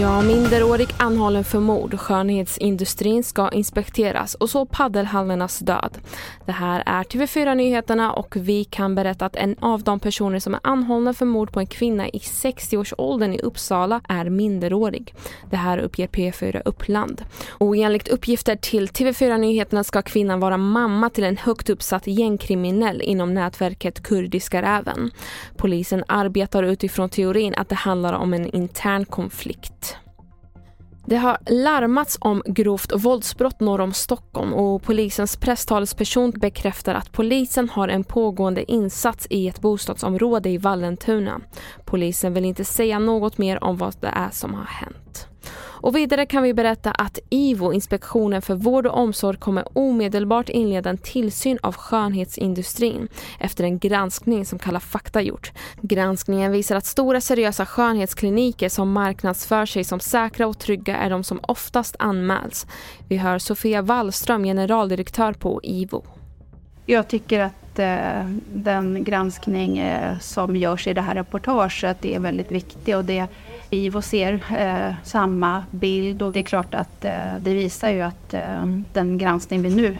Ja, minderårig anhållen för mord. Skönhetsindustrin ska inspekteras och så paddelhallarnas död. Det här är TV4 Nyheterna och vi kan berätta att en av de personer som är anhållna för mord på en kvinna i 60-årsåldern i Uppsala är minderårig. Det här uppger P4 Uppland. Och enligt uppgifter till TV4 Nyheterna ska kvinnan vara mamma till en högt uppsatt gängkriminell inom nätverket Kurdiska räven. Polisen arbetar utifrån teorin att det handlar om en intern konflikt. Det har larmats om grovt våldsbrott norr om Stockholm och polisens presstalesperson bekräftar att polisen har en pågående insats i ett bostadsområde i Vallentuna. Polisen vill inte säga något mer om vad det är som har hänt. Och vidare kan vi berätta att IVO, Inspektionen för vård och omsorg, kommer omedelbart inleda en tillsyn av skönhetsindustrin efter en granskning som Kalla fakta gjort. Granskningen visar att stora seriösa skönhetskliniker som marknadsför sig som säkra och trygga är de som oftast anmäls. Vi hör Sofia Wallström, generaldirektör på IVO. Jag tycker att eh, den granskning eh, som görs i det här reportaget är väldigt viktig och det och ser eh, samma bild och det är klart att eh, det visar ju att eh, den granskning vi nu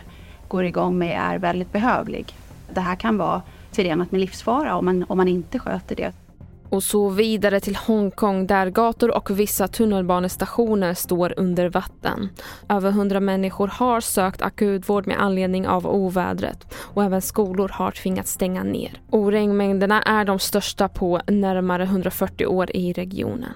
går igång med är väldigt behövlig. Det här kan vara förenat med livsfara om man, om man inte sköter det. Och så vidare till Hongkong där gator och vissa tunnelbanestationer står under vatten. Över hundra människor har sökt akutvård med anledning av ovädret och även skolor har tvingats stänga ner. Och regnmängderna är de största på närmare 140 år i regionen.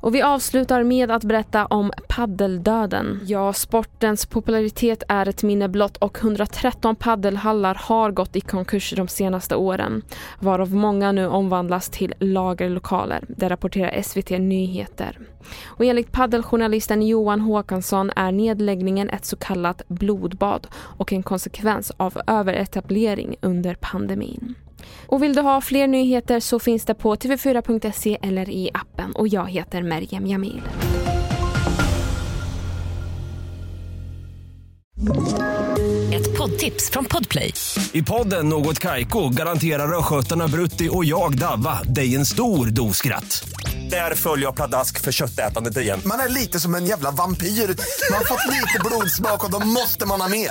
Och vi avslutar med att berätta om paddeldöden. Ja, sportens popularitet är ett minne blott och 113 paddelhallar har gått i konkurs de senaste åren. Varav många nu omvandlas till lagerlokaler. Det rapporterar SVT Nyheter. Och enligt paddeljournalisten Johan Håkansson är nedläggningen ett så kallat blodbad och en konsekvens av överetablering under pandemin. Och vill du ha fler nyheter så finns det på tv4.se eller i appen och jag heter Merjem Jamil. Ett poddtips från Podplay. I podden Något Kaiko garanterar östgötarna Brutti och jag, Davva, dig en stor dos skratt. Där följer jag pladask för köttätandet igen. Man är lite som en jävla vampyr. Man har fått lite blodsmak och då måste man ha mer.